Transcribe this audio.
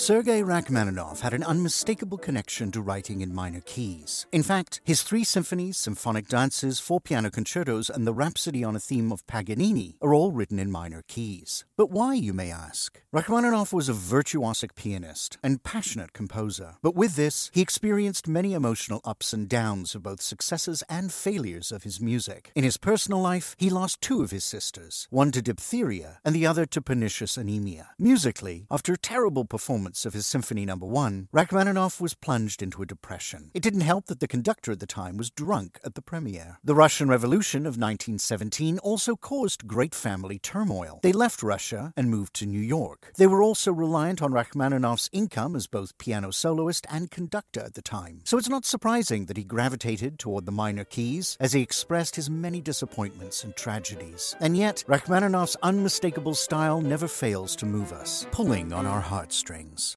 Sergei Rachmaninoff had an unmistakable connection to writing in minor keys. In fact, his three symphonies, symphonic dances, four piano concertos, and the Rhapsody on a theme of Paganini are all written in minor keys. But why, you may ask? Rachmaninoff was a virtuosic pianist and passionate composer. But with this, he experienced many emotional ups and downs of both successes and failures of his music. In his personal life, he lost two of his sisters, one to diphtheria and the other to pernicious anemia. Musically, after a terrible performance, of his Symphony No. 1, Rachmaninoff was plunged into a depression. It didn't help that the conductor at the time was drunk at the premiere. The Russian Revolution of 1917 also caused great family turmoil. They left Russia and moved to New York. They were also reliant on Rachmaninoff's income as both piano soloist and conductor at the time. So it's not surprising that he gravitated toward the minor keys as he expressed his many disappointments and tragedies. And yet, Rachmaninoff's unmistakable style never fails to move us, pulling on our heartstrings.